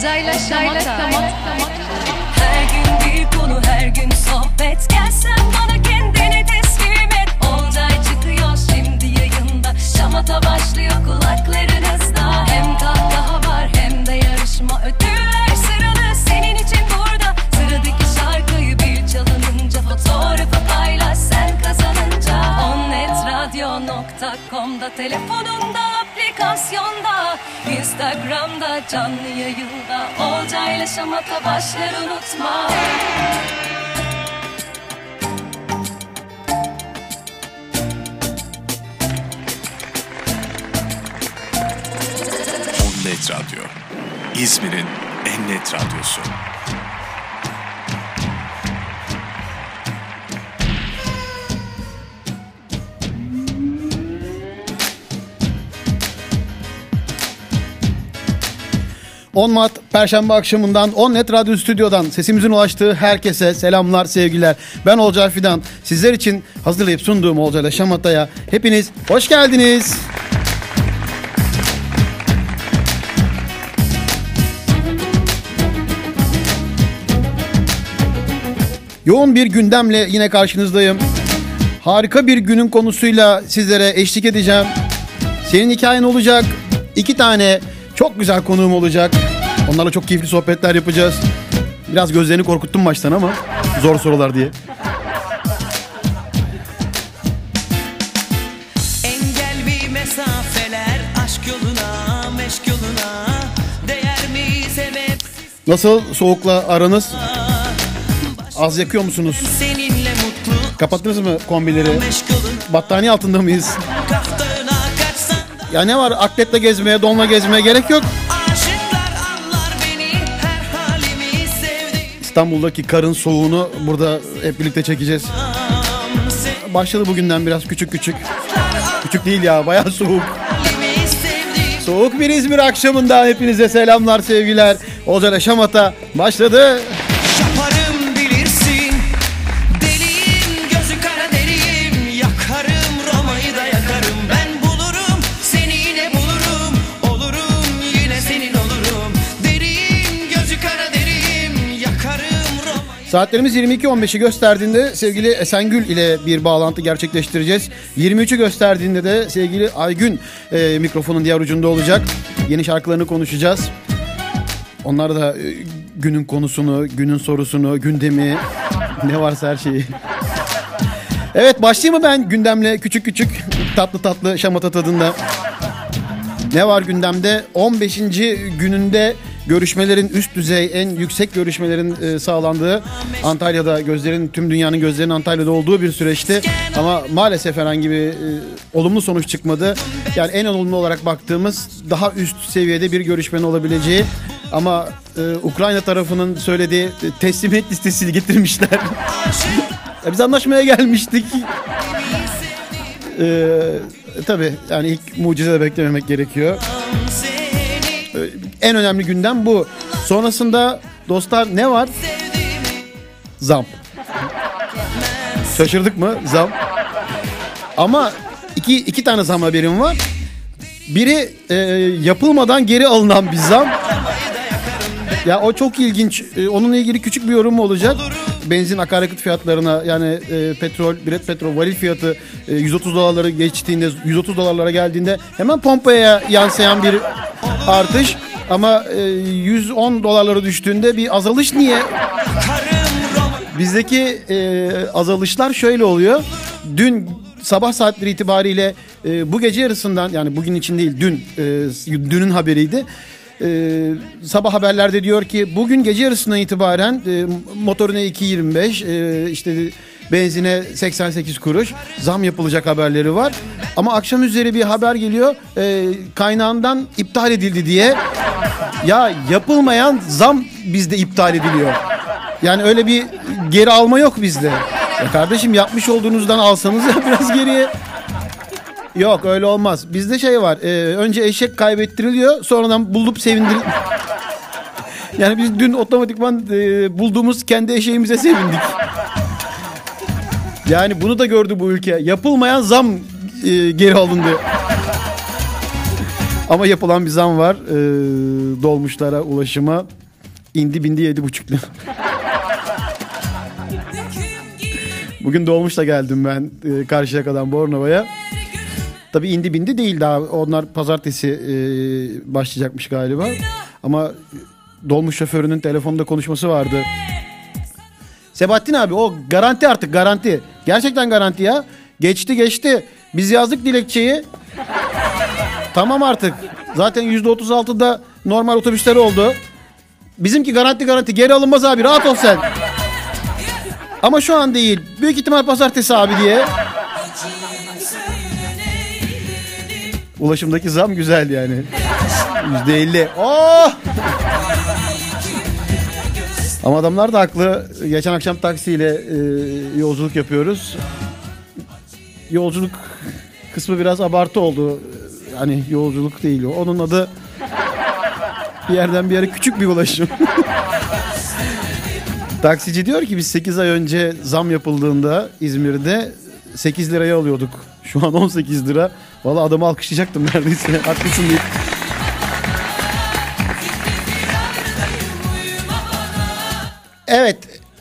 Olcayla Şamata. Her gün bir konu her gün sohbet. Gelsen bana kendini teslim et. Olcay çıkıyor şimdi yayında. Şamata başlıyor kulaklarınızda Hem kahkaha var hem de yarışma Ödüller sıralı senin için burada. Sıradaki şarkıyı bil çalınınca Fotoğrafı paylaş. Sen kazanınca. Onnetradio.com'da Telefonunda aplikasyonda Instagram'da canlı yayında Olcayla Şamata başlar unutma Net Radyo. İzmir'in en net radyosu. On Mart Perşembe akşamından On Net Radyo Stüdyo'dan sesimizin ulaştığı herkese selamlar, sevgiler. Ben Olcay Fidan. Sizler için hazırlayıp sunduğum Olcay'la Şamata'ya hepiniz hoş geldiniz. Yoğun bir gündemle yine karşınızdayım. Harika bir günün konusuyla sizlere eşlik edeceğim. Senin hikayen olacak. İki tane çok güzel konuğum olacak. Onlarla çok keyifli sohbetler yapacağız. Biraz gözlerini korkuttum baştan ama zor sorular diye. Nasıl soğukla aranız? Az yakıyor musunuz? Kapattınız mı kombileri? Battaniye altında mıyız? Ya ne var atletle gezmeye, donla gezmeye gerek yok. İstanbul'daki karın soğuğunu burada hep birlikte çekeceğiz. Başladı bugünden biraz küçük küçük. Küçük değil ya bayağı soğuk. Soğuk bir İzmir akşamında hepinize selamlar sevgiler. Olcay Şamata başladı. Saatlerimiz 22.15'i gösterdiğinde sevgili Esengül ile bir bağlantı gerçekleştireceğiz. 23'ü gösterdiğinde de sevgili Aygün e, mikrofonun diğer ucunda olacak. Yeni şarkılarını konuşacağız. Onlar da e, günün konusunu, günün sorusunu, gündemi ne varsa her şeyi. Evet başlayayım mı ben gündemle küçük küçük tatlı tatlı şamata tadında. Ne var gündemde? 15. gününde görüşmelerin üst düzey en yüksek görüşmelerin e, sağlandığı Antalya'da gözlerin tüm dünyanın gözlerinin Antalya'da olduğu bir süreçti. Ama maalesef herhangi bir e, olumlu sonuç çıkmadı. Yani en olumlu olarak baktığımız daha üst seviyede bir görüşmenin olabileceği ama e, Ukrayna tarafının söylediği e, teslimiyet listesini getirmişler. Biz anlaşmaya gelmiştik. Ee, tabii yani ilk mucize de beklememek gerekiyor. Ee, En önemli gündem bu. Sonrasında dostlar ne var? Zam. Şaşırdık mı? Zam. Ama iki, iki tane zam haberim var. Biri e, yapılmadan geri alınan bir zam. Ya o çok ilginç. E, onunla ilgili küçük bir yorum olacak. Benzin akaryakıt fiyatlarına yani e, petrol, bilet petrol varil fiyatı e, 130 dolarları geçtiğinde 130 dolarlara geldiğinde hemen pompaya yansıyan bir artış. Ama e, 110 dolarlara düştüğünde bir azalış niye? Bizdeki e, azalışlar şöyle oluyor. Dün sabah saatleri itibariyle e, bu gece yarısından yani bugün için değil dün e, dünün haberiydi. E, sabah haberlerde diyor ki bugün gece yarısından itibaren e, motorine 2.25 e, işte benzine 88 kuruş zam yapılacak haberleri var. Ama akşam üzeri bir haber geliyor e, kaynağından iptal edildi diye. Ya yapılmayan zam bizde iptal ediliyor. Yani öyle bir geri alma yok bizde. Ya kardeşim yapmış olduğunuzdan alsanız ya biraz geriye. Yok öyle olmaz. Bizde şey var. e, önce eşek kaybettiriliyor. Sonradan bulup sevindir. Yani biz dün otomatikman e, bulduğumuz kendi eşeğimize sevindik. Yani bunu da gördü bu ülke. Yapılmayan zam e, geri alındı. Ama yapılan bir zam var. Ee, dolmuşlara ulaşıma indi bindi yedi buçuk lira. Bugün dolmuşla geldim ben e, Karşıyaka'dan Bornova'ya. Tabii indi bindi değil daha. Onlar pazartesi e, başlayacakmış galiba. Ama dolmuş şoförünün telefonda konuşması vardı. Sebahattin abi o garanti artık garanti. Gerçekten garanti ya. Geçti geçti. Biz yazdık dilekçeyi. Tamam artık. Zaten %36'da normal otobüsler oldu. Bizimki garanti garanti. Geri alınmaz abi rahat ol sen. Ama şu an değil. Büyük ihtimal pazartesi abi diye. Ulaşımdaki zam güzel yani. Yüzde elli. Oh! Ama adamlar da haklı. Geçen akşam taksiyle e, yolculuk yapıyoruz. Yolculuk kısmı biraz abartı oldu. Hani yolculuk değil o. Onun adı bir yerden bir yere küçük bir ulaşım. Taksici diyor ki biz 8 ay önce zam yapıldığında İzmir'de 8 liraya alıyorduk. Şu an 18 lira. Valla adamı alkışlayacaktım neredeyse. Haklısın deyip. Evet.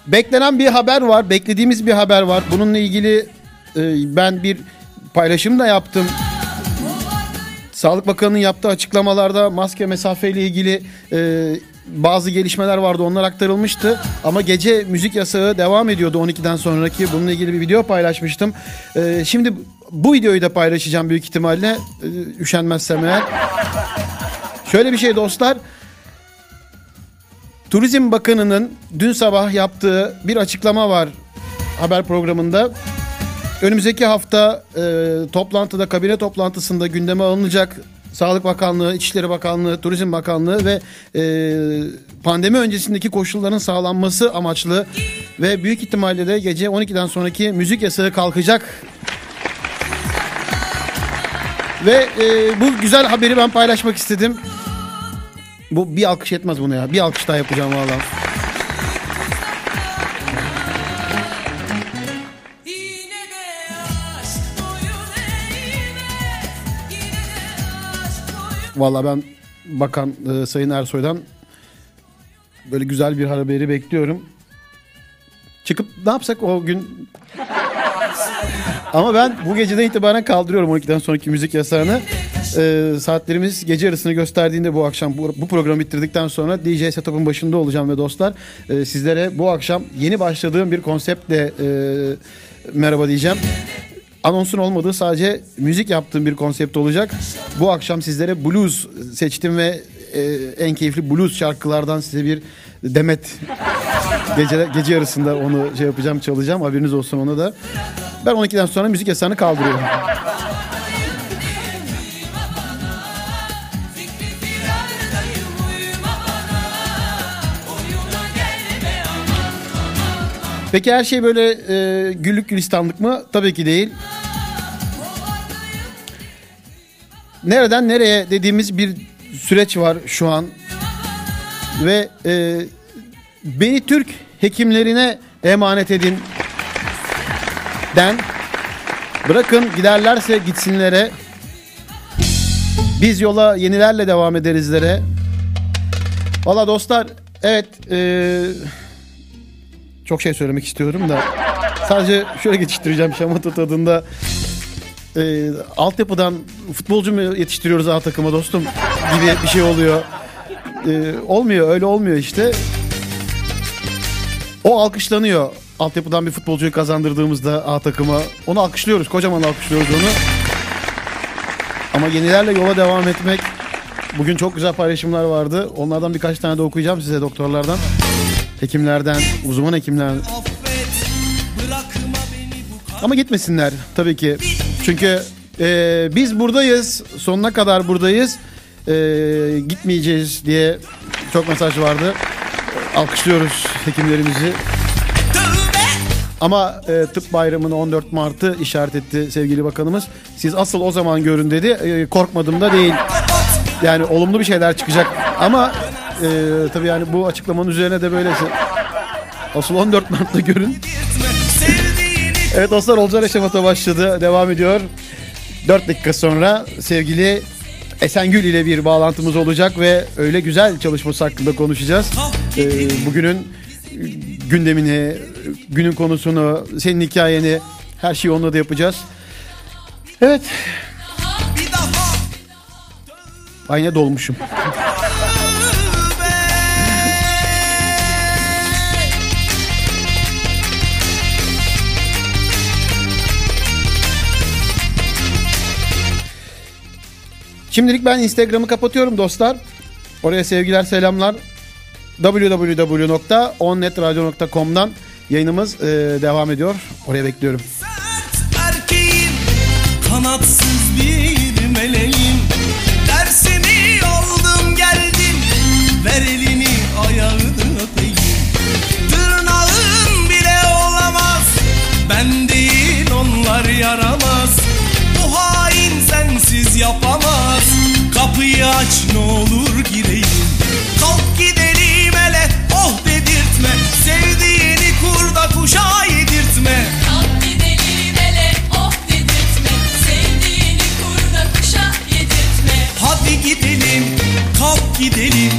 Beklenen bir haber var. Beklediğimiz bir haber var. Bununla ilgili e, ben bir paylaşım da yaptım. Sağlık Bakanı'nın yaptığı açıklamalarda maske mesafeyle ilgili e, bazı gelişmeler vardı. Onlar aktarılmıştı. Ama gece müzik yasağı devam ediyordu 12'den sonraki. Bununla ilgili bir video paylaşmıştım. E, şimdi bu videoyu da paylaşacağım büyük ihtimalle. E, üşenmezsem eğer. Şöyle bir şey dostlar. Turizm Bakanı'nın dün sabah yaptığı bir açıklama var haber programında. Önümüzdeki hafta e, toplantıda, kabine toplantısında gündeme alınacak Sağlık Bakanlığı, İçişleri Bakanlığı, Turizm Bakanlığı ve e, pandemi öncesindeki koşulların sağlanması amaçlı ve büyük ihtimalle de gece 12'den sonraki müzik yasağı kalkacak. Ve e, bu güzel haberi ben paylaşmak istedim. Bu bir alkış yetmez buna ya. Bir alkış daha yapacağım valla. Valla ben Bakan e, Sayın Ersoy'dan böyle güzel bir haberi bekliyorum. Çıkıp ne yapsak o gün? Ama ben bu geceden itibaren kaldırıyorum 12'den sonraki müzik yasağını. E, saatlerimiz gece yarısını gösterdiğinde bu akşam bu, bu programı bitirdikten sonra DJ setup'ın başında olacağım ve dostlar e, sizlere bu akşam yeni başladığım bir konseptle e, merhaba diyeceğim anonsun olmadığı sadece müzik yaptığım bir konsept olacak. Bu akşam sizlere blues seçtim ve e, en keyifli blues şarkılardan size bir demet gece gece yarısında onu şey yapacağım çalacağım haberiniz olsun ona da. Ben 12'den sonra müzik yasağını kaldırıyorum. Peki her şey böyle e, güllük gülistanlık mı? Tabii ki değil. Nereden nereye dediğimiz bir süreç var şu an. Ve e, beni Türk hekimlerine emanet edin. Den. Bırakın giderlerse gitsinlere. Biz yola yenilerle devam ederizlere. Valla dostlar evet e, çok şey söylemek istiyorum da. Sadece şöyle geçiştireceğim şamata tadında. E, altyapıdan futbolcu mu yetiştiriyoruz A takıma dostum gibi bir şey oluyor. E, olmuyor öyle olmuyor işte. O alkışlanıyor. Altyapıdan bir futbolcuyu kazandırdığımızda A takıma. Onu alkışlıyoruz. Kocaman alkışlıyoruz onu. Ama yenilerle yola devam etmek. Bugün çok güzel paylaşımlar vardı. Onlardan birkaç tane de okuyacağım size doktorlardan. Hekimlerden, uzman hekimlerden. Ama gitmesinler tabii ki. Çünkü e, biz buradayız. Sonuna kadar buradayız. E, gitmeyeceğiz diye çok mesaj vardı. Alkışlıyoruz hekimlerimizi. Ama e, tıp bayramını 14 Mart'ı işaret etti sevgili bakanımız. Siz asıl o zaman görün dedi. E, korkmadım da değil. Yani olumlu bir şeyler çıkacak. Ama e, tabii yani bu açıklamanın üzerine de böylesi. Asıl 14 Mart'ta görün. Evet dostlar Olcar Eşemat'a başladı. Devam ediyor. 4 dakika sonra sevgili Esengül ile bir bağlantımız olacak ve öyle güzel çalışması hakkında konuşacağız. Ee, bugünün gündemini, günün konusunu, senin hikayeni, her şeyi onunla da yapacağız. Evet, aynı dolmuşum. Şimdilik ben Instagram'ı kapatıyorum dostlar. Oraya sevgiler selamlar. www.onnetradio.com'dan yayınımız e, devam ediyor. Oraya bekliyorum. Sert erkeğim Kanatsız bir meleğim Dersimi aldım geldim Ver elini ayağını öpeyim Tırnağın bile olamaz Ben değil onlar yaramaz sensiz yapamaz. Kapıyı aç ne olur gireyim. Kalk gidelim hele oh dedirtme. Sevdiğini kurda kuşa yedirtme. Kalk gidelim hele oh dedirtme. Sevdiğini kurda kuşa yedirtme. Hadi gidelim, kalk gidelim,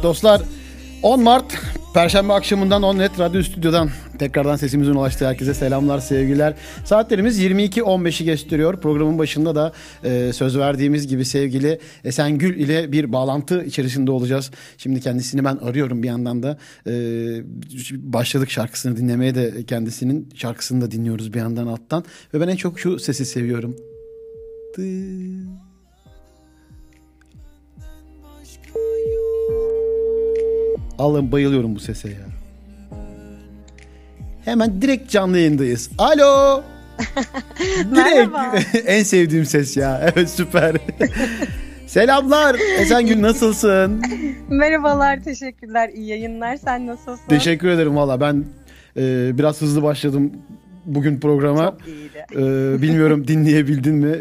Evet dostlar 10 Mart Perşembe akşamından On Net Radyo Stüdyo'dan tekrardan sesimizin ulaştığı herkese selamlar, sevgiler. Saatlerimiz 22.15'i gösteriyor. Programın başında da e, söz verdiğimiz gibi sevgili Esengül ile bir bağlantı içerisinde olacağız. Şimdi kendisini ben arıyorum bir yandan da. E, başladık şarkısını dinlemeye de kendisinin şarkısını da dinliyoruz bir yandan alttan. Ve ben en çok şu sesi seviyorum. Dı- Allah'ım bayılıyorum bu sese ya. Hemen direkt canlı yayındayız. Alo. direkt. En sevdiğim ses ya. Evet süper. Selamlar. Esengül nasılsın? Merhabalar, teşekkürler. İyi yayınlar. Sen nasılsın? Teşekkür ederim valla. Ben e, biraz hızlı başladım bugün programa. Çok iyiydi. E, bilmiyorum dinleyebildin mi?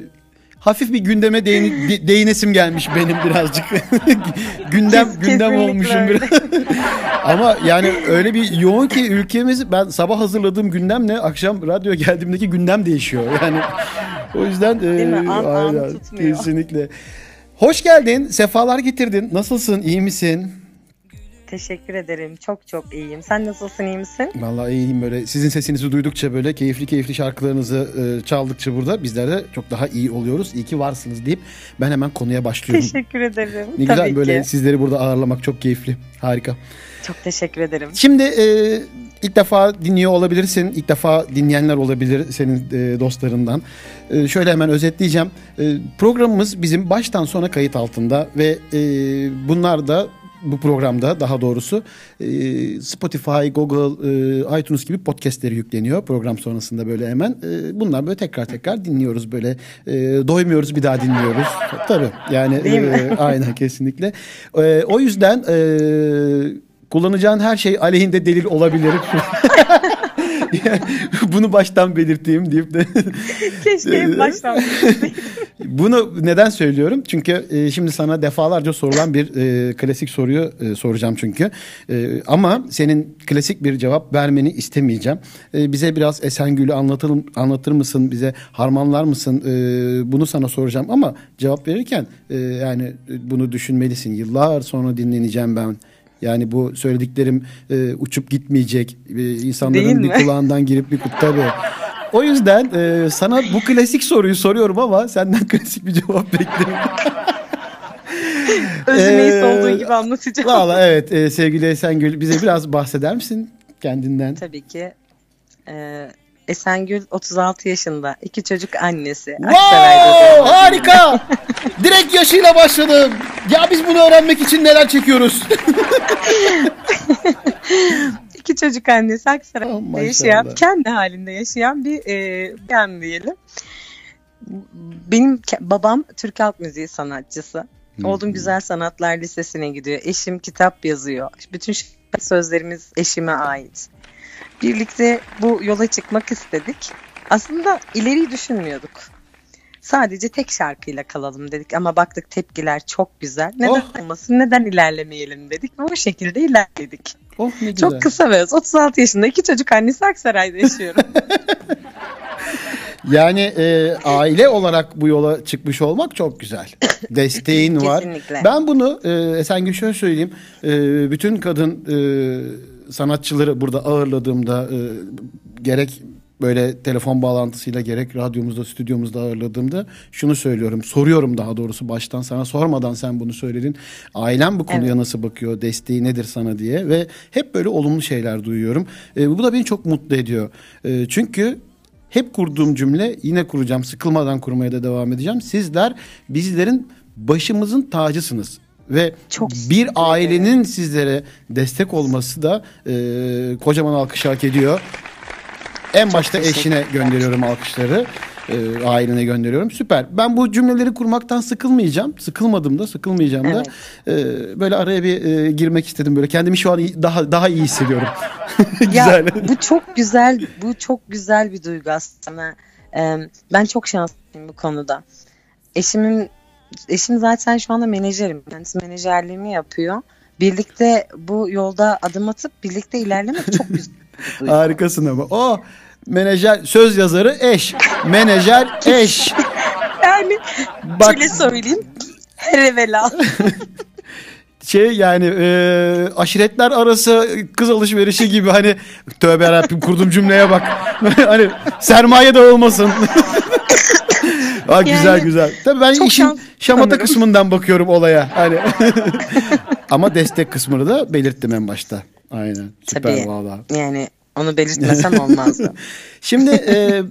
Hafif bir gündeme değin, de- değinesim gelmiş benim birazcık. gündem Kes- gündem olmuşum biraz. Ama yani öyle bir yoğun ki ülkemiz ben sabah hazırladığım gündemle akşam radyoya geldiğimdeki gündem değişiyor. Yani o yüzden e, Değil mi? An- an aynen, tutmuyor. kesinlikle. Hoş geldin. Sefalar getirdin. Nasılsın? İyi misin? Teşekkür ederim. Çok çok iyiyim. Sen nasılsın, iyi misin? Vallahi iyiyim böyle. Sizin sesinizi duydukça böyle keyifli keyifli şarkılarınızı e, çaldıkça burada bizler de çok daha iyi oluyoruz. İyi ki varsınız deyip ben hemen konuya başlıyorum. Teşekkür ederim. Ne güzel Tabii böyle ki. sizleri burada ağırlamak çok keyifli. Harika. Çok teşekkür ederim. Şimdi e, ilk defa dinliyor olabilirsin. İlk defa dinleyenler olabilir senin e, dostlarından. E, şöyle hemen özetleyeceğim. E, programımız bizim baştan sona kayıt altında ve e, bunlar da bu programda daha doğrusu e, Spotify, Google, e, iTunes gibi podcastleri yükleniyor program sonrasında böyle hemen. E, bunlar böyle tekrar tekrar dinliyoruz böyle. E, doymuyoruz bir daha dinliyoruz. Tabii yani e, aynen kesinlikle. E, o yüzden e, kullanacağın her şey aleyhinde delil olabilir. Bunu baştan belirteyim deyip de Keşke baştan. bunu neden söylüyorum? Çünkü e, şimdi sana defalarca sorulan bir e, klasik soruyu e, soracağım çünkü. E, ama senin klasik bir cevap vermeni istemeyeceğim. E, bize biraz Esengül'ü anlatır, anlatır mısın? Bize harmanlar mısın? E, bunu sana soracağım ama cevap verirken e, yani bunu düşünmelisin. Yıllar sonra dinleneceğim ben. Yani bu söylediklerim e, uçup gitmeyecek. E, Değil insanların bir mi? kulağından girip bir tabii. O yüzden e, sana bu klasik soruyu soruyorum ama senden klasik bir cevap bekliyorum. Özü Ee, olduğu gibi anlatacağım. Valla evet e, sevgili Esengül bize biraz bahseder misin kendinden? Tabii ki. Ee, Esengül 36 yaşında. iki çocuk annesi. Wow harika. Direkt yaşıyla başladım. Ya biz bunu öğrenmek için neler çekiyoruz? İki çocuk annesi Aksaray'da Oh, maşallah. yaşayan, kendi halinde yaşayan bir e, ben diyelim. Benim babam Türk Halk Müziği sanatçısı. Oğlum Güzel Sanatlar Lisesi'ne gidiyor. Eşim kitap yazıyor. Bütün sözlerimiz eşime ait. Birlikte bu yola çıkmak istedik. Aslında ileriyi düşünmüyorduk. Sadece tek şarkıyla kalalım dedik ama baktık tepkiler çok güzel. Neden Oh. olmasın, neden ilerlemeyelim dedik ve bu şekilde ilerledik. Oh ne güzel. Çok kısa ve öz. 36 yaşında iki çocuk annesi Aksaray'da yaşıyorum. Yani e, aile olarak bu yola çıkmış olmak çok güzel. Desteğin var. Kesinlikle. Ben bunu e, Esengül şöyle söyleyeyim. E, bütün kadın e, sanatçıları burada ağırladığımda e, gerek böyle telefon bağlantısıyla gerek radyomuzda, stüdyomuzda ağırladığımda şunu söylüyorum. Soruyorum daha doğrusu baştan sana sormadan sen bunu söyledin. Ailem bu konuya Evet. nasıl bakıyor? Desteği nedir sana diye ve hep böyle olumlu şeyler duyuyorum. E, bu da beni çok mutlu ediyor. E, çünkü hep kurduğum cümle yine kuracağım. Sıkılmadan kurmaya da devam edeceğim. Sizler bizlerin başımızın tacısınız. Ve Çok bir ailenin sizlere destek olması da e, kocaman alkış hak ediyor. En başta eşine gönderiyorum alkışları. E, ailene gönderiyorum. Süper. Ben bu cümleleri kurmaktan sıkılmayacağım. Sıkılmadım da sıkılmayacağım da. E, böyle araya bir e, girmek istedim. Böyle kendimi şu an iyi- daha daha iyi hissediyorum. ya Güzel. bu çok güzel, bu çok güzel bir duygu aslında. Ben çok şanslıyım bu konuda. Eşimin eşim zaten şu anda menajerim. Kendisi menajerliğimi yapıyor. Birlikte bu yolda adım atıp birlikte ilerlemek çok güzel. Harikasın ama. O menajer söz yazarı eş. Menajer eş. Yani Bak şöyle söyleyeyim. Her evvela. şey yani e, aşiretler arası kız alışverişi gibi hani tövbe yarabbim kurduğum cümleye bak. hani sermaye dağılmasın. Aa, güzel Yani güzel. Tabii ben işin şans- şamata sanırım. kısmından bakıyorum olaya. Hani ama destek kısmını da belirttim en başta. Aynen. Süper Tabii. valla. Yani Onu belirtmesem olmazdı. Şimdi e,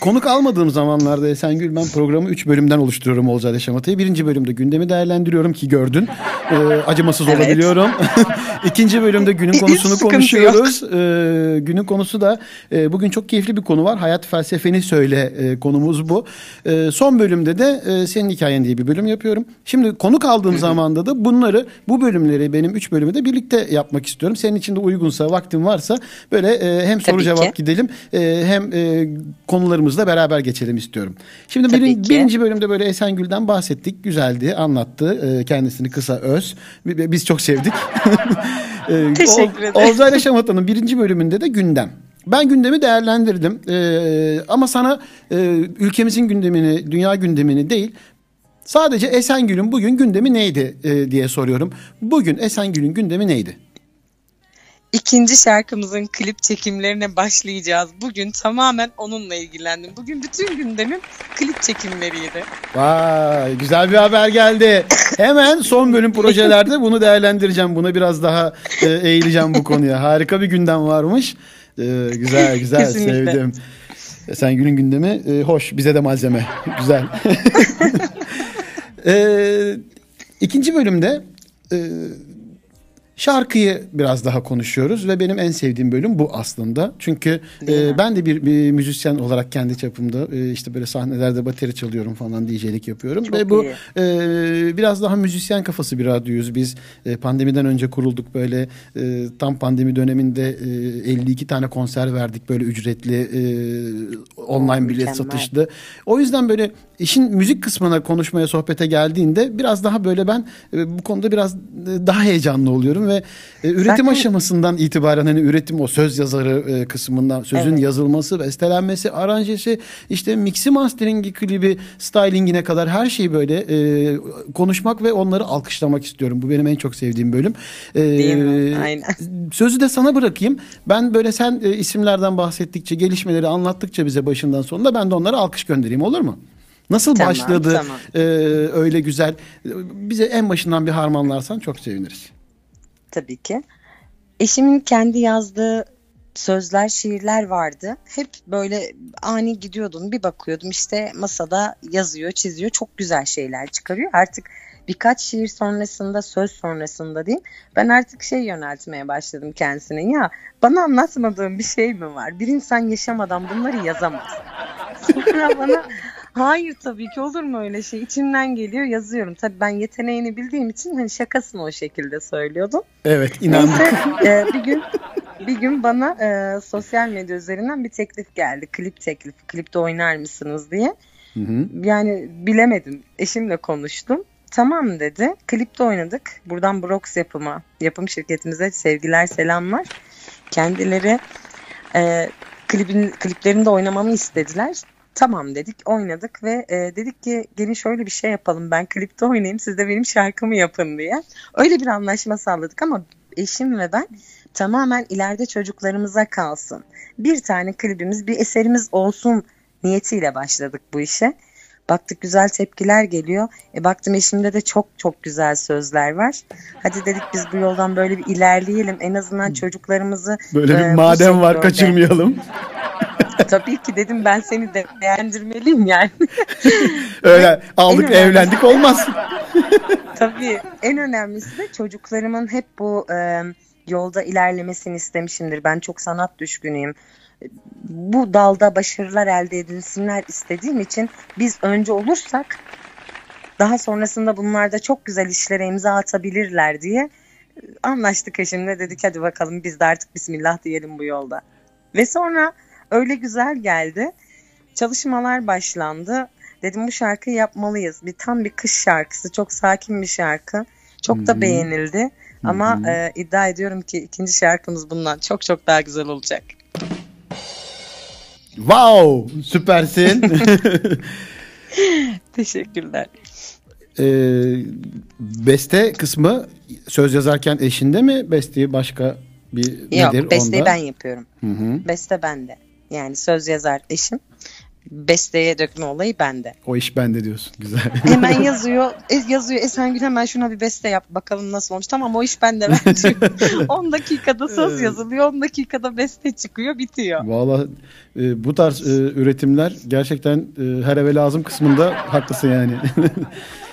konuk almadığım zamanlarda Esengül ben programı 3 bölümden oluşturuyorum Olcay Şamata'yı. Birinci bölümde gündemi değerlendiriyorum ki gördün. E, acımasız Evet. olabiliyorum. İkinci bölümde günün konusunu konuşuyoruz. E, günün konusu da e, bugün çok keyifli bir konu var. Hayat felsefeni söyle e, konumuz bu. E, son bölümde de e, senin hikayen diye bir bölüm yapıyorum. Şimdi konuk aldığım zamanda da bunları bu bölümleri benim 3 bölümü de birlikte yapmak istiyorum. Senin için de uygunsa vaktin varsa böyle e, hem soru Tabii cevap ki. gidelim e, hem e, konularımızla beraber geçelim istiyorum. Şimdi Tabii birin- ki. birinci bölümde böyle Esengül'den bahsettik. Güzeldi, anlattı. E, kendisini kısa öz. Bi- Biz çok sevdik. E, Teşekkür ederim. Olcay Şamata'nın birinci bölümünde de gündem. Ben gündemi değerlendirdim. E, ama sana e, ülkemizin gündemini, dünya gündemini değil, sadece Esengül'ün bugün gündemi neydi e, diye soruyorum. Bugün Esengül'ün gündemi neydi? İkinci şarkımızın klip çekimlerine başlayacağız. Bugün tamamen onunla ilgilendim. Bugün bütün gündemim klip çekimleriydi. Vay güzel bir haber geldi. Hemen son bölüm projelerde bunu değerlendireceğim. Buna biraz daha e, eğileceğim bu konuya. Harika bir gündem varmış. E, güzel güzel Kesinlikle. sevdim. E, Sen günün gündemi e, hoş bize de malzeme. güzel. e, ikinci bölümde e, şarkıyı biraz daha konuşuyoruz ve benim en sevdiğim bölüm bu aslında. Çünkü e, ben de bir, bir müzisyen olarak kendi çapımda e, işte böyle sahnelerde bateri çalıyorum falan DJ'lik yapıyorum Çok ve bu iyi. e, biraz daha müzisyen kafası bir radyoyuz. Biz e, pandemiden önce kurulduk böyle e, tam pandemi döneminde e, 52 tane konser verdik böyle ücretli e, online bilet mükemmel. satışlı. O yüzden böyle işin müzik kısmına konuşmaya sohbete geldiğinde biraz daha böyle ben e, bu konuda biraz e, daha heyecanlı oluyorum ve e, üretim Zaten- aşamasından itibaren hani üretim o söz yazarı e, kısmından sözün Evet. yazılması, bestelenmesi, aranjesi, işte mixi masteringi, klibi, stylingine kadar her şeyi böyle e, konuşmak ve onları alkışlamak istiyorum. Bu benim en çok sevdiğim bölüm. E, Değil mi? Aynen. Sözü de sana bırakayım. Ben böyle sen e, isimlerden bahsettikçe, gelişmeleri anlattıkça bize başından sonunda ben de onlara alkış göndereyim olur mu? Nasıl Tamam, başladı tamam. e, öyle güzel? Bize en başından bir harmanlarsan çok seviniriz. Tabii ki. Eşimin kendi yazdığı sözler, şiirler vardı. Hep böyle ani gidiyordum, bir bakıyordum işte masada yazıyor, çiziyor. Çok güzel şeyler çıkarıyor. Artık birkaç şiir sonrasında, söz sonrasında diyeyim. Ben artık şey yöneltmeye başladım kendisine. Ya bana anlatmadığın bir şey mi var? Bir insan yaşamadan bunları yazamaz. Sonra bana hayır tabii ki olur mu öyle şey? İçimden geliyor yazıyorum. Tabii ben yeteneğini bildiğim için hani şakasını o şekilde söylüyordum. Evet inandık. Neyse e, bir gün bir gün bana e, sosyal medya üzerinden bir teklif geldi. Klip teklifi. Klipte oynar mısınız diye. Hı hı. Yani bilemedim. Eşimle konuştum. Tamam dedi. Klipte oynadık. Buradan Brox yapıma, yapım şirketimize sevgiler, selamlar. Kendileri e, klibin, kliplerinde oynamamı istediler. Tamam dedik, oynadık ve e, dedik ki gelin şöyle bir şey yapalım. Ben klipte oynayayım, siz de benim şarkımı yapın diye. Öyle bir anlaşma sağladık ama eşim ve ben tamamen ileride çocuklarımıza kalsın. Bir tane klibimiz, bir eserimiz olsun niyetiyle başladık bu işe. Baktık güzel tepkiler geliyor. E baktım eşimde de çok çok güzel sözler var. Hadi dedik biz bu yoldan böyle bir ilerleyelim. En azından çocuklarımızı Böyle bir e, bu maden var kaçırmayalım. Tabii ki dedim ben seni de beğendirmeliyim yani. Öyle aldık En evlendik olmaz. Tabii en önemlisi de çocuklarımın hep bu e, yolda ilerlemesini istemişimdir. Ben çok sanat düşkünüyüm. Bu dalda başarılar elde edilsinler istediğim için biz önce olursak daha sonrasında bunlar da çok güzel işlere imza atabilirler diye e, anlaştık eşimle dedik hadi bakalım biz de artık bismillah diyelim bu yolda. Ve sonra öyle güzel geldi. Çalışmalar başlandı. Dedim bu şarkıyı yapmalıyız. Bir tam bir kış şarkısı. Çok sakin bir şarkı. Çok da beğenildi. Ama e, iddia ediyorum ki ikinci şarkımız bundan çok çok daha güzel olacak. Wow süpersin. Teşekkürler. Ee, beste kısmı söz yazarken eşinde mi? Besteyi başka bir Yok nedir besteyi onda? ben yapıyorum. Hı hı. Beste bende. Yani söz yazar eşim. besteye dökme olayı bende. O iş bende diyorsun. Güzel. Hemen yazıyor. E, yazıyor Esengül hemen şuna bir beste yap bakalım nasıl olmuş. Tamam o iş bende ben diyorum. 10 dakikada söz yazılıyor. 10 dakikada beste çıkıyor bitiyor. Valla e, bu tarz e, üretimler gerçekten e, her eve lazım kısmında haklısın yani.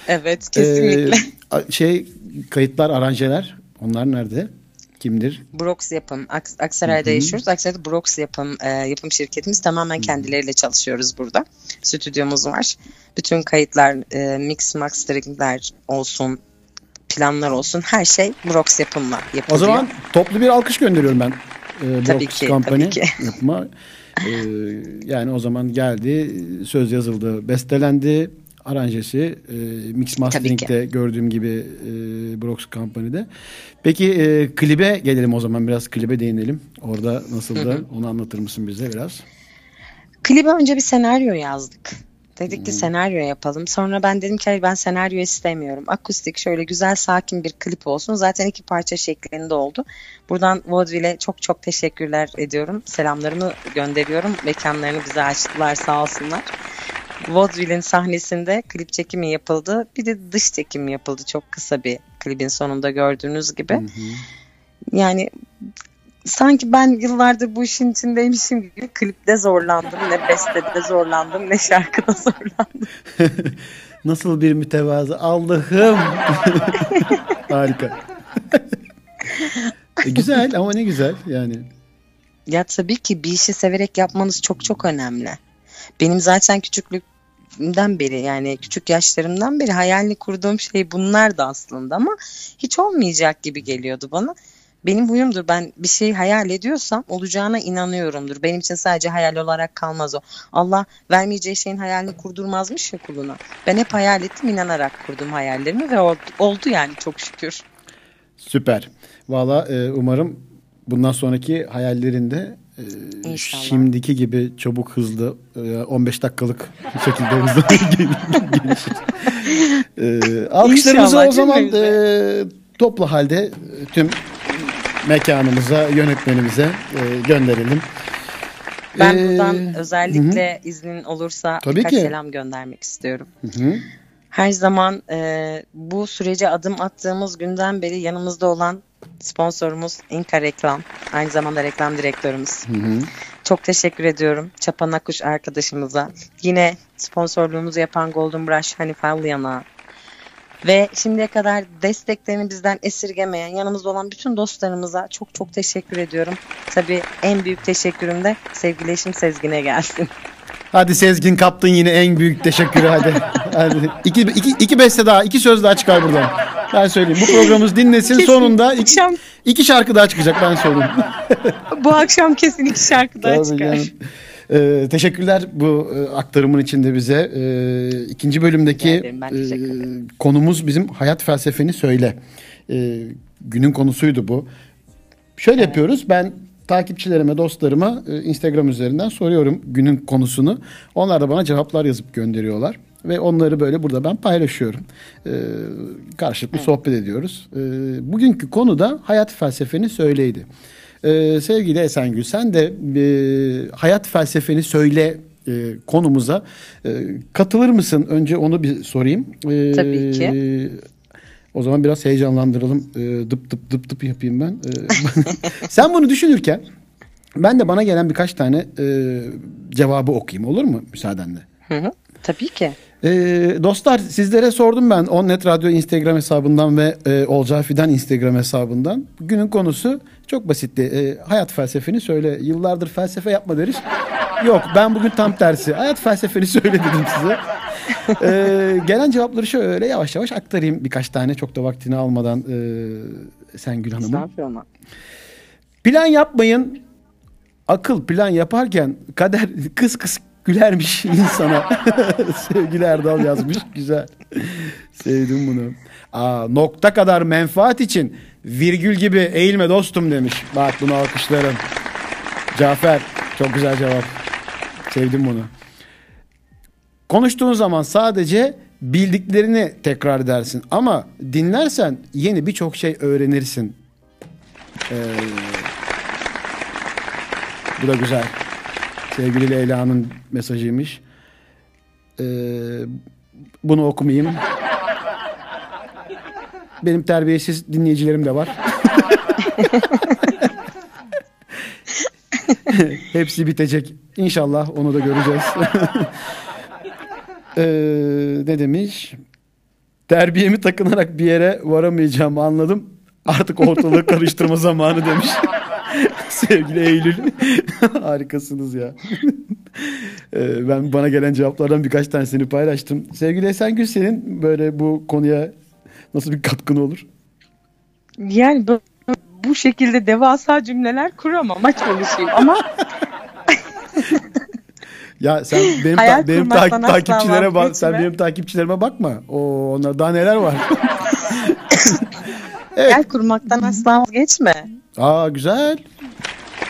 Evet kesinlikle. E, şey kayıtlar, aranjeler onlar nerede? Kimdir? Brox yapım. Aks- Aksaray'da yaşıyoruz. Aksaray'da Brox yapım e, yapım şirketimiz. Tamamen kendileriyle çalışıyoruz burada. Stüdyomuz var. Bütün kayıtlar, e, mix masteringler olsun, planlar olsun her şey Brox yapımla yapılıyor. O zaman toplu bir alkış gönderiyorum ben. E, Tabii Brox ki, Company tabii ki. yapma. E, yani o zaman geldi, söz yazıldı, bestelendi, aranjesi, e, mix mastering'de gördüğüm gibi e, Brox Company'de. Peki e, klibe gelelim o zaman biraz klibe değinelim. Orada nasıl da onu anlatır mısın bize biraz? Klibe önce bir senaryo yazdık. Dedik ki senaryo yapalım. Sonra ben dedim ki "Hayır, ben senaryo istemiyorum. Akustik şöyle güzel sakin bir klip olsun. Zaten iki parça şeklinde oldu. Buradan Vaudeville'e çok çok teşekkürler ediyorum. Selamlarımı gönderiyorum. Mekanlarını bize açtılar sağ olsunlar. Vaudeville'in sahnesinde klip çekimi yapıldı. Bir de dış çekimi yapıldı. Çok kısa bir klibin sonunda gördüğünüz gibi. Yani sanki ben yıllardır bu işin içindeymişim gibi klipte zorlandım. Ne bestede zorlandım ne şarkıda zorlandım. Nasıl bir mütevazı Allah'ım. Harika. E, güzel ama ne güzel yani. Ya tabii ki bir işi severek yapmanız çok çok önemli. Benim zaten küçüklükten beri yani küçük yaşlarımdan beri hayalini kurduğum şey bunlardı aslında ama hiç olmayacak gibi geliyordu bana. Benim huyumdur ben bir şey hayal ediyorsam olacağına inanıyorumdur. Benim için sadece hayal olarak kalmaz o. Allah vermeyeceği şeyin hayalini kurdurmazmış ya kuluna. Ben hep hayal ettim inanarak kurdum hayallerimi ve oldu, oldu yani çok şükür. Süper. Valla e, umarım bundan sonraki hayallerinde e, İnşallah. şimdiki gibi çabuk hızlı e, 15 dakikalık şekilde hızlı gelişir. E, alkışlarımızı İnşallah, o zaman e, toplu halde e, tüm mekanımıza, yönetmenimize e, gönderelim. Ben E, buradan özellikle iznin olursa Tabii birkaç ki. selam göndermek istiyorum. hı. Her zaman e, bu sürece adım attığımız günden beri yanımızda olan sponsorumuz Inka Reklam. Aynı zamanda reklam direktörümüz. Çok teşekkür ediyorum Çapan Akkuş arkadaşımıza. Yine sponsorluğumuzu yapan Golden Brush Hanife Alyan'a. Ve şimdiye kadar desteklerini bizden esirgemeyen yanımızda olan bütün dostlarımıza çok çok teşekkür ediyorum. Tabii en büyük teşekkürüm de sevgili eşim Sezgin'e gelsin. Hadi Sezgin kaptın yine en büyük teşekkürü hadi. hadi. İki, iki, iki beste daha, iki söz daha çıkar buradan. Ben söyleyeyim. Bu programımız dinlesin Kesin. sonunda iki, Akşam- iki şarkı daha çıkacak ben söyleyeyim. Bu akşam kesin iki şarkı daha Tabii çıkar. canım. Ee, teşekkürler bu e, aktarımın içinde bize. Ee, ikinci bölümdeki ederim, e, konumuz bizim hayat felsefeni söyle. Ee, günün konusuydu bu. Şöyle yapıyoruz. Ben takipçilerime, dostlarıma e, Instagram üzerinden soruyorum günün konusunu. Onlar da bana cevaplar yazıp gönderiyorlar. Ve onları böyle burada ben paylaşıyorum. Ee, karşılıklı sohbet ediyoruz. Ee, bugünkü konu da hayat felsefeni söyleydi. Ee, sevgili Esengül sen de e, hayat felsefeni söyle e, konumuza e, katılır mısın? Önce onu bir sorayım. Ee, Tabii ki. O zaman biraz heyecanlandıralım. Ee, dıp dıp dıp dıp yapayım ben. Ee, sen bunu düşünürken ben de bana gelen birkaç tane e, cevabı okuyayım olur mu müsaadenle? Hı hı. Tabii ki. Ee, dostlar sizlere sordum ben Onnet Radyo Instagram hesabından ve e, Olcay Fidan Instagram hesabından. Günün konusu çok basitti. Ee, hayat felsefeni söyle. Yıllardır felsefe yapma deriz. Yok ben bugün tam tersi. Hayat felsefeni söyle dedim size. Ee, gelen cevapları şöyle yavaş yavaş aktarayım birkaç tane çok da vaktini almadan e, Sengül Hanım'ın. Plan yapmayın. Akıl plan yaparken kader kıs kıs gülermiş insana. Sevgili Erdal yazmış. Güzel. Sevdim bunu. Aa, nokta kadar menfaat için virgül gibi eğilme dostum demiş. Bak bunu alkışlarım. Cafer çok güzel cevap. Sevdim bunu. Konuştuğun zaman sadece bildiklerini tekrar edersin. Ama dinlersen yeni birçok şey öğrenirsin. Ee, bu da güzel. Sevgili Leyla'nın mesajıymış. Ee, bunu okumayayım. Benim terbiyesiz dinleyicilerim de var. Hepsi bitecek. İnşallah onu da göreceğiz. Ee, ne demiş? Terbiyemi takınarak bir yere varamayacağımı anladım. Artık ortalığı karıştırma zamanı demiş. Sevgili Eylül. Harikasınız ya. Ee, ben bana gelen cevaplardan birkaç tanesini paylaştım. Sevgili Esengül senin böyle bu konuya nasıl bir katkın olur? Yani bu, bu şekilde devasa cümleler kuramam aç konuşayım ama Ya sen benim Hayal ta- benim ta- takipçilere bak sen benim takipçilerime bakma. O onlar daha neler var. gel kurmaktan asla vazgeçme. Aa güzel.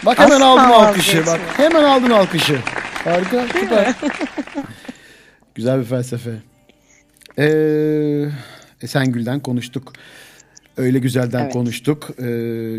Bak hemen Asla aldın alkışı. Bak hemen aldın alkışı. Harika, süper. güzel bir felsefe. Ee, Esengül'den konuştuk. Öyle güzelden Evet. konuştuk. Ee,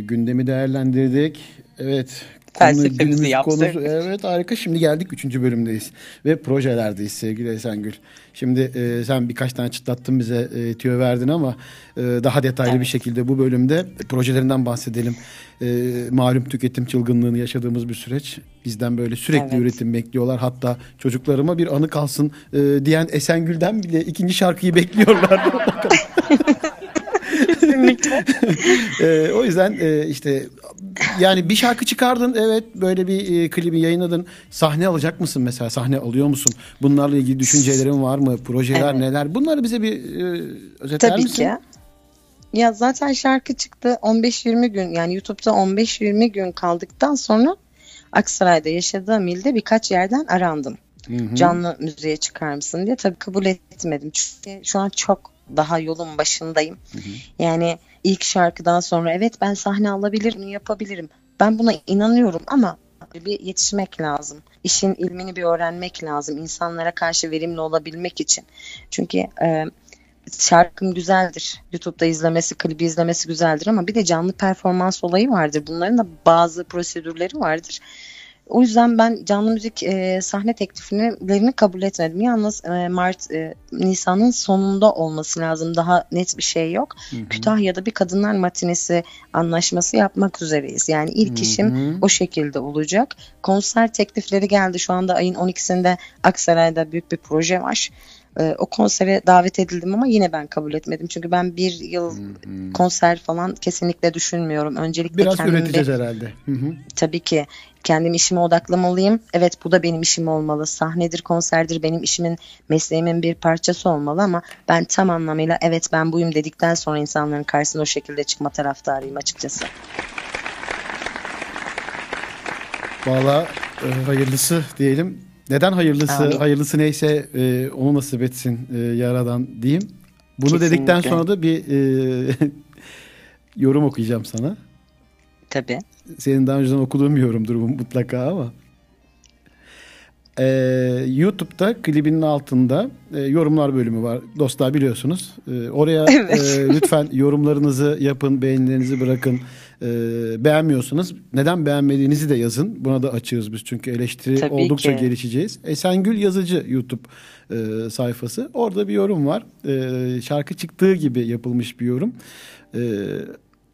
gündemi değerlendirdik. Evet. Felsefemizi yaptık. evet harika. Şimdi geldik üçüncü bölümdeyiz. Ve projelerdeyiz sevgili Esengül. Şimdi e, sen birkaç tane çıtlattın bize e, tüyo verdin ama e, daha detaylı Evet. bir şekilde bu bölümde projelerinden bahsedelim. E, malum tüketim çılgınlığını yaşadığımız bir süreç. Bizden böyle sürekli Evet. üretim bekliyorlar. Hatta çocuklarıma bir anı kalsın e, diyen Esengül'den bile ikinci şarkıyı bekliyorlar. Kesinlikle. Ee, o yüzden e, işte yani bir şarkı çıkardın evet böyle bir e, klibi yayınladın. Sahne alacak mısın mesela? Sahne alıyor musun? Bunlarla ilgili düşüncelerin var mı? Projeler Evet. neler? Bunları bize bir e, özetler Tabii misin? ki. Ya zaten şarkı çıktı 15-20 gün yani YouTube'da 15-20 gün kaldıktan sonra Aksaray'da yaşadığım ilde birkaç yerden arandım. Canlı müziğe çıkar mısın diye tabii kabul etmedim. Çünkü şu an çok daha yolun başındayım. Yani ilk şarkıdan sonra evet ben sahne alabilirim, bunu yapabilirim. Ben buna inanıyorum ama bir yetişmek lazım. İşin ilmini bir öğrenmek lazım. İnsanlara karşı verimli olabilmek için. Çünkü e, şarkım güzeldir. YouTube'da izlemesi, klibi izlemesi güzeldir ama bir de canlı performans olayı vardır. Bunların da bazı prosedürleri vardır. O yüzden ben canlı müzik e, sahne tekliflerini kabul etmedim. Yalnız e, Mart, e, Nisan'ın sonunda olması lazım. Daha net bir şey yok. Kütahya'da bir kadınlar matinesi anlaşması yapmak üzereyiz. Yani ilk işim o şekilde olacak. Konser teklifleri geldi. Şu anda ayın 12'sinde Aksaray'da büyük bir proje var. E, o konsere davet edildim ama yine ben kabul etmedim. Çünkü ben bir yıl konser falan kesinlikle düşünmüyorum. Öncelikle Biraz kendimi üreteceğiz herhalde. Hı hı. tabii ki kendim işime odaklamalıyım. Evet bu da benim işim olmalı. Sahnedir, konserdir benim işimin, mesleğimin bir parçası olmalı ama ben tam anlamıyla evet ben buyum dedikten sonra insanların karşısına o şekilde çıkma taraftarıyım açıkçası. Valla e, hayırlısı diyelim. Neden hayırlısı? Amin. Hayırlısı neyse e, onu nasip etsin e, yaradan diyeyim. Bunu Kesinlikle. dedikten sonra da bir e, yorum okuyacağım sana. Tabii. Senin daha önceden okuduğum bir yorumdur bu mutlaka ama. Ee, YouTube'da klibinin altında e, yorumlar bölümü var. Dostlar biliyorsunuz. Ee, oraya e, lütfen yorumlarınızı yapın, beğenilerinizi bırakın. Ee, beğenmiyorsanız neden beğenmediğinizi de yazın. Buna da açığız biz çünkü eleştiri Tabii oldukça ki. gelişeceğiz. Esengül Yazıcı YouTube e, sayfası. Orada bir yorum var. E, şarkı çıktığı gibi yapılmış bir yorum. E,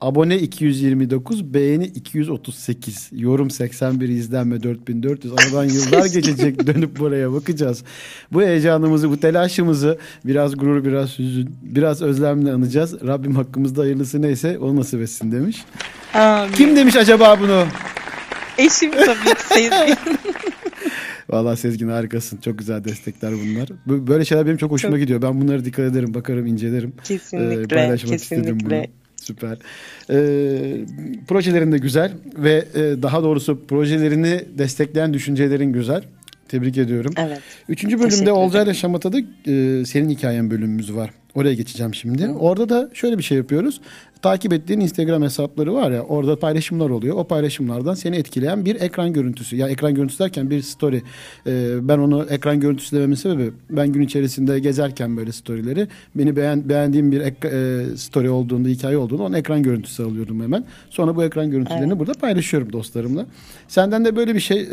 abone 229, beğeni 238, yorum 81, izlenme 4400. Aradan yıllar geçecek dönüp buraya bakacağız. Bu heyecanımızı, bu telaşımızı biraz gurur, biraz hüzün, biraz özlemle anacağız. Rabbim hakkımızda hayırlısı neyse onu nasip etsin demiş. Kim demiş acaba bunu? Eşim tabii ki Sezgin. Vallahi Sezgin harikasın. Çok güzel destekler bunlar. Bu- Böyle şeyler benim çok hoşuma gidiyor. Ben bunlara dikkat ederim, bakarım, incelerim. Kesinlikle, Ee, paylaşmak istedim bunu. Süper. Ee, projelerin de güzel ve e, daha doğrusu projelerini destekleyen düşüncelerin güzel. Tebrik ediyorum. Evet. Üçüncü bölümde. Olcay'la Şamata'da e, senin hikayen bölümümüz var. Oraya geçeceğim şimdi. Orada da şöyle bir şey yapıyoruz. Takip ettiğin Instagram hesapları var ya orada paylaşımlar oluyor. O paylaşımlardan seni etkileyen bir ekran görüntüsü. Ya ekran görüntüsü derken bir story. Ee, ben onu ekran görüntüsü dememin sebebi ben gün içerisinde gezerken böyle storyleri beni beğen, beğendiğim bir ek, e, story olduğunda, hikaye olduğunda onu ekran görüntüsü alıyorum hemen. Sonra bu ekran görüntülerini burada paylaşıyorum dostlarımla. Senden de böyle bir şey e,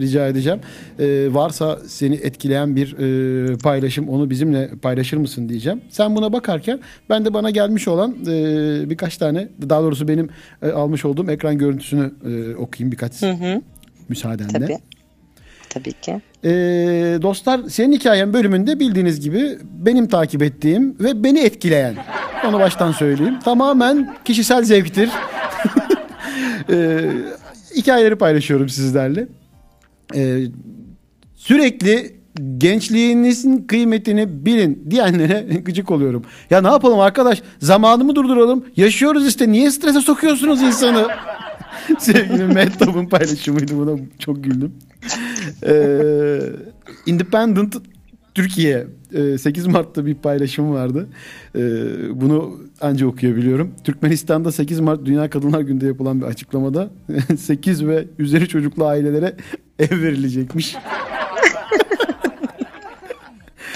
rica edeceğim. E, varsa seni etkileyen bir e, paylaşım onu bizimle paylaşır mısın diyeceğim. Sen buna bakarken ben de bana gelmiş olan e, birkaç tane daha doğrusu benim e, almış olduğum ekran görüntüsünü e, okuyayım birkaç müsaadenle. Tabii. Tabii ki. E, dostlar senin hikayen bölümünde bildiğiniz gibi benim takip ettiğim ve beni etkileyen onu baştan söyleyeyim. Tamamen kişisel zevktir. e, hikayeleri paylaşıyorum sizlerle. E, sürekli gençliğinizin kıymetini bilin diyenlere gıcık oluyorum. Ya ne yapalım arkadaş zamanımı durduralım yaşıyoruz işte niye strese sokuyorsunuz insanı? Sevgili Mehtap'ın paylaşımıydı buna çok güldüm. Ee, Independent Türkiye e, 8 Mart'ta bir paylaşım vardı. E, bunu anca okuyabiliyorum. Türkmenistan'da 8 Mart Dünya Kadınlar Günü'nde yapılan bir açıklamada 8 ve üzeri çocuklu ailelere ev verilecekmiş.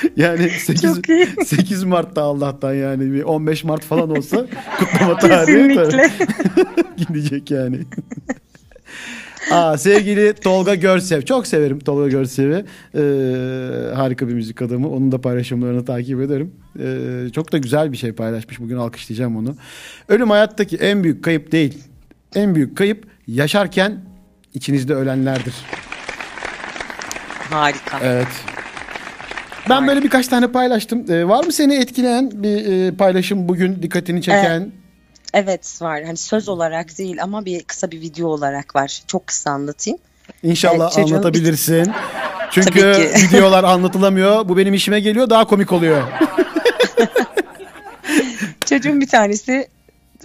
Yani 8, Çok iyi. 8 Mart'ta Allah'tan yani bir 15 Mart falan olsa kutlama tarihi gidecek yani. Aa, sevgili Tolga Görsev. Çok severim Tolga Görsev'i. Ee, harika bir müzik adamı. Onun da paylaşımlarını takip ederim. Ee, çok da güzel bir şey paylaşmış. Bugün alkışlayacağım onu. Ölüm hayattaki en büyük kayıp değil. En büyük kayıp yaşarken içinizde ölenlerdir. Harika. Evet. Ben böyle birkaç tane paylaştım. Ee, var mı seni etkileyen bir e, paylaşım bugün dikkatini çeken? Evet var. Hani söz olarak değil ama bir kısa bir video olarak var. Çok kısa anlatayım. İnşallah Evet, çocuğun- anlatabilirsin. Çünkü videolar anlatılamıyor. Bu benim işime geliyor. Daha komik oluyor. Çocuğun bir tanesi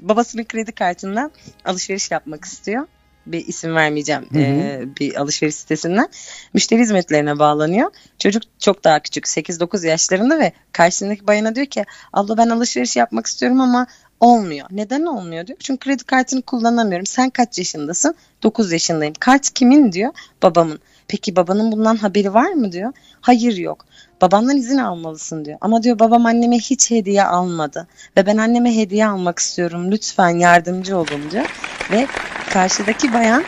babasının kredi kartından alışveriş yapmak istiyor. Bir isim vermeyeceğim. Ee, bir alışveriş sitesinden. Müşteri hizmetlerine bağlanıyor. Çocuk çok daha küçük. 8-9 yaşlarında ve karşısındaki bayana diyor ki abla ben alışveriş yapmak istiyorum ama olmuyor. Neden olmuyor diyor. Çünkü kredi kartını kullanamıyorum. Sen kaç yaşındasın? 9 yaşındayım. Kart kimin diyor? Babamın. Peki babanın bundan haberi var mı diyor. Hayır yok. Babandan izin almalısın diyor. Ama diyor babam anneme hiç hediye almadı. Ve ben anneme hediye almak istiyorum. Lütfen yardımcı olun diyor. Ve karşıdaki bayan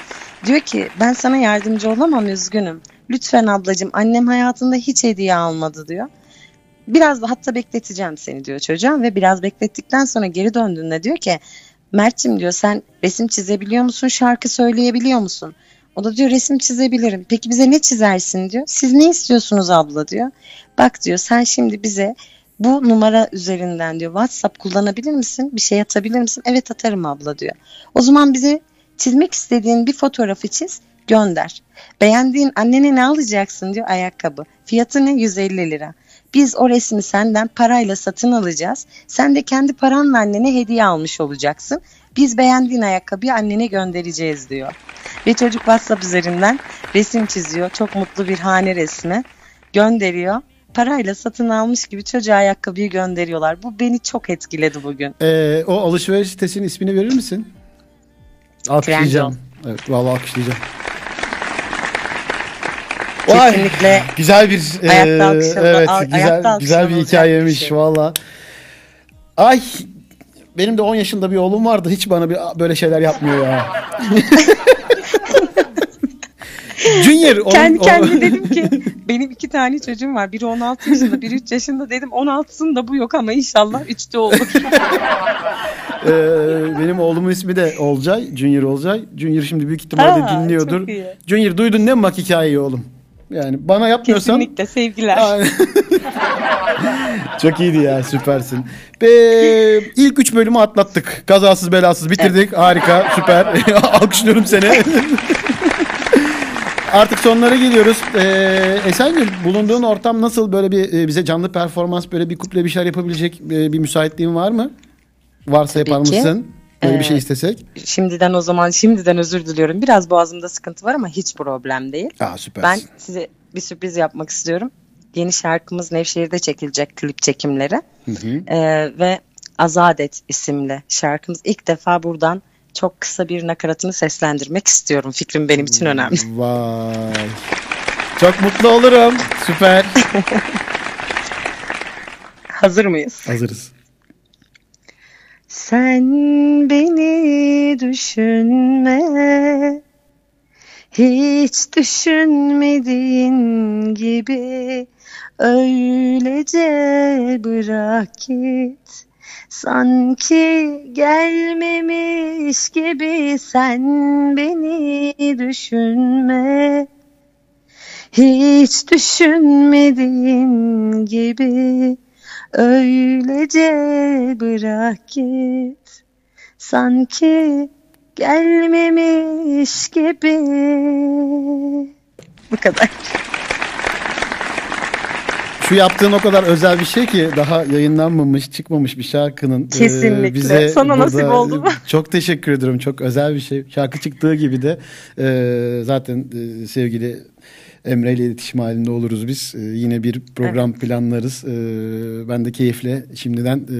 diyor ki ben sana yardımcı olamam üzgünüm. Lütfen ablacığım annem hayatında hiç hediye almadı diyor. Biraz da hatta bekleteceğim seni diyor çocuğa ve biraz beklettikten sonra geri döndüğünde diyor ki Mert'cim diyor sen resim çizebiliyor musun şarkı söyleyebiliyor musun? O da diyor resim çizebilirim. Peki bize ne çizersin diyor. Siz ne istiyorsunuz abla diyor. Bak diyor sen şimdi bize bu numara üzerinden diyor WhatsApp kullanabilir misin? Bir şey atabilir misin? Evet atarım abla diyor. O zaman bize çizmek istediğin bir fotoğrafı çiz gönder. Beğendiğin annene ne alacaksın diyor ayakkabı. Fiyatı ne 150 lira. Biz o resmi senden parayla satın alacağız. Sen de kendi paranla annene hediye almış olacaksın. Biz beğendiğin ayakkabıyı annene göndereceğiz diyor. Ve çocuk WhatsApp üzerinden resim çiziyor. Çok mutlu bir hane resmi gönderiyor. Parayla satın almış gibi çocuğa ayakkabıyı gönderiyorlar. Bu beni çok etkiledi bugün. Ee, o alışveriş sitesinin ismini verir misin? Alkışlayacağım. Evet vallahi alkışlayacağım. Vay, Kesinlikle güzel bir e, Ayakta evet güzel ayakta güzel bir hikayemiş bir şey. valla. Ay benim de 10 yaşında bir oğlum vardı. Hiç bana bir böyle şeyler yapmıyor ya. Junior onun- kendi kendime dedim ki benim iki tane çocuğum var. Biri 16 yaşında, biri 3 yaşında dedim. 16'sında bu yok ama inşallah 3'te olur. Ee, benim oğlumun ismi de Olcay. Junior Olcay. Junior şimdi büyük ihtimalle Aa, dinliyordur. Junior duydun mi bak hikayeyi oğlum? Yani bana yapmıyorsan Kesinlikle sevgiler. Çok iyiydi ya süpersin. Be, ilk üç bölümü atlattık. Kazasız belasız bitirdik. Harika süper. Alkışlıyorum seni. Artık sonlara geliyoruz. Ee, Esengül bulunduğun ortam nasıl böyle bir e, bize canlı performans böyle bir kuple bir şeyler yapabilecek e, bir müsaitliğin var mı? Varsa Tabii yapar ki. Böyle bir Ee, şey istesek. Şimdiden o zaman şimdiden özür diliyorum. Biraz boğazımda sıkıntı var ama hiç problem değil. Aa süpersin. Ben size bir sürpriz yapmak istiyorum. Yeni şarkımız Nevşehir'de çekilecek klip çekimleri. Ee, ve Azadet isimli şarkımız. ilk defa buradan çok kısa bir nakaratını seslendirmek istiyorum. Fikrim benim için önemli. Vay. Çok mutlu olurum. Süper. Hazır mıyız? Hazırız. Sen beni düşünme. Hiç düşünmediğin gibi Öylece bırak git. Sanki gelmemiş gibi Sen beni düşünme. Hiç düşünmediğin gibi öylece bırak git sanki gelmemiş gibi bu kadar. Şu yaptığın o kadar özel bir şey ki daha yayınlanmamış, çıkmamış bir şarkının e, Kesinlikle. bize Sana nasip oldu mu? Çok teşekkür ediyorum. Çok özel bir şey. Şarkı çıktığı gibi de e, zaten e, sevgili Emre ile iletişim halinde oluruz biz. E, yine bir program planlarız. E, ben de keyifle şimdiden e,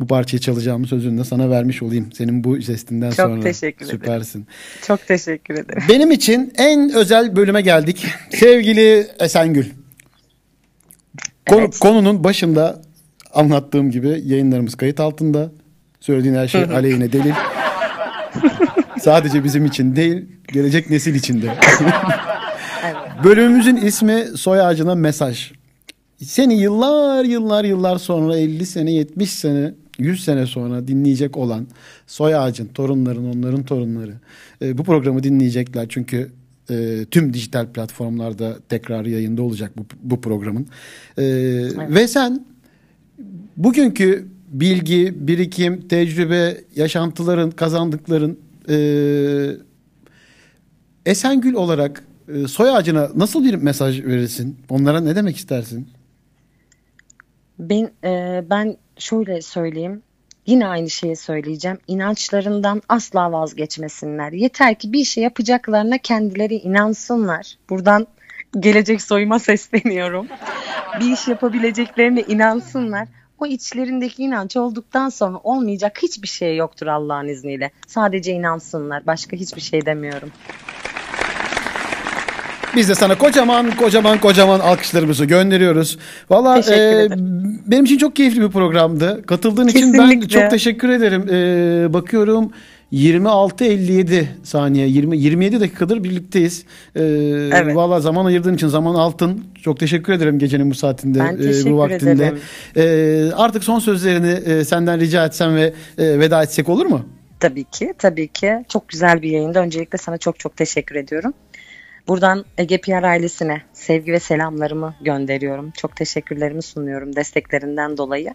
bu parçayı çalacağımı sözünü de sana vermiş olayım. Senin bu jestinden Çok sonra. teşekkür ederim. Süpersin. Çok teşekkür ederim. Benim için en özel bölüme geldik. Sevgili Esengül. Konu- Evet. Konunun başında anlattığım gibi yayınlarımız kayıt altında. Söylediğin her şey aleyhine delil. Sadece bizim için değil, gelecek nesil için de. Bölümümüzün ismi Soy Ağacına Mesaj. Seni yıllar yıllar yıllar sonra 50 sene 70 sene 100 sene sonra dinleyecek olan soy ağacın torunların onların torunları. E, bu programı dinleyecekler çünkü e, tüm dijital platformlarda tekrar yayında olacak bu, bu programın. E, ve sen bugünkü bilgi birikim tecrübe yaşantıların kazandıkların e, Esengül olarak e, soy ağacına nasıl bir mesaj verirsin onlara ne demek istersin Ben e, ben şöyle söyleyeyim. Yine aynı şeyi söyleyeceğim. İnançlarından asla vazgeçmesinler. Yeter ki bir şey yapacaklarına kendileri inansınlar. Buradan gelecek soyuma sesleniyorum. Bir iş yapabileceklerine inansınlar. O içlerindeki inanç olduktan sonra olmayacak hiçbir şey yoktur Allah'ın izniyle. Sadece inansınlar. Başka hiçbir şey demiyorum. Biz de sana kocaman kocaman kocaman alkışlarımızı gönderiyoruz. Valla e, benim için çok keyifli bir programdı. Katıldığın için ben Kesinlikle. çok teşekkür ederim. E, bakıyorum 26-57 saniye 20 27 dakikadır birlikteyiz. E, Evet. Valla zaman ayırdığın için zaman altın. Çok teşekkür ederim gecenin bu saatinde e, bu vaktinde. ederim. E, artık son sözlerini e, senden rica etsem ve e, veda etsek olur mu? Tabii ki, tabii ki. Çok güzel bir yayında. Öncelikle sana çok çok teşekkür ediyorum. Buradan Ege PR ailesine sevgi ve selamlarımı gönderiyorum. Çok teşekkürlerimi sunuyorum desteklerinden dolayı.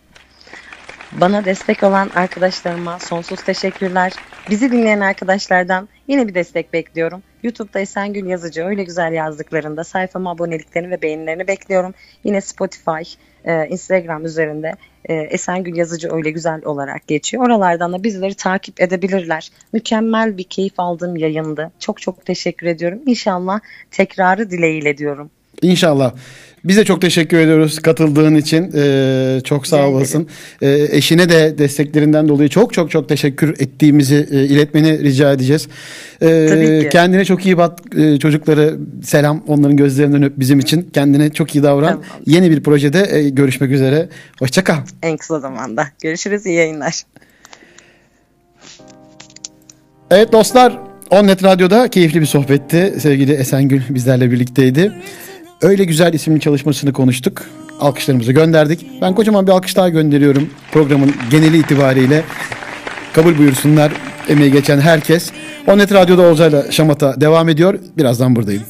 Bana destek olan arkadaşlarıma sonsuz teşekkürler. Bizi dinleyen arkadaşlardan yine bir destek bekliyorum. YouTube'da Esengül Yazıcı öyle güzel yazdıklarında sayfama aboneliklerini ve beğenilerini bekliyorum. Yine Spotify, e, Instagram üzerinde e, Esengül Yazıcı öyle güzel olarak geçiyor. Oralardan da bizleri takip edebilirler. Mükemmel bir keyif aldığım yayındı. Çok çok teşekkür ediyorum. İnşallah tekrarı dileğiyle diyorum. İnşallah. Biz de çok teşekkür ediyoruz katıldığın için. Ee, çok sağ olasın. Ee, eşine de desteklerinden dolayı çok çok çok teşekkür ettiğimizi e, iletmeni rica edeceğiz. Ee, Tabii ki. Kendine çok iyi bak. Ee, çocukları selam. Onların gözlerinden öp bizim için. Kendine çok iyi davran. Tamam. Yeni bir projede e, görüşmek üzere. Hoşça kal. En kısa zamanda. Görüşürüz. iyi yayınlar. Evet dostlar Onnet Radyo'da keyifli bir sohbetti. Sevgili Esengül bizlerle birlikteydi. Öyle güzel isimli çalışmasını konuştuk. Alkışlarımızı gönderdik. Ben kocaman bir alkış daha gönderiyorum programın geneli itibariyle. Kabul buyursunlar emeği geçen herkes. Onnet Radyo'da Olcay'la Şamata devam ediyor. Birazdan buradayım.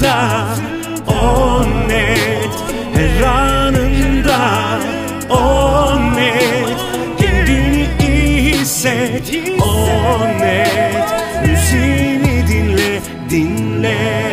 anında On net. Her anında On net. Kendini iyi hisset On net. Müziğini dinle Dinle.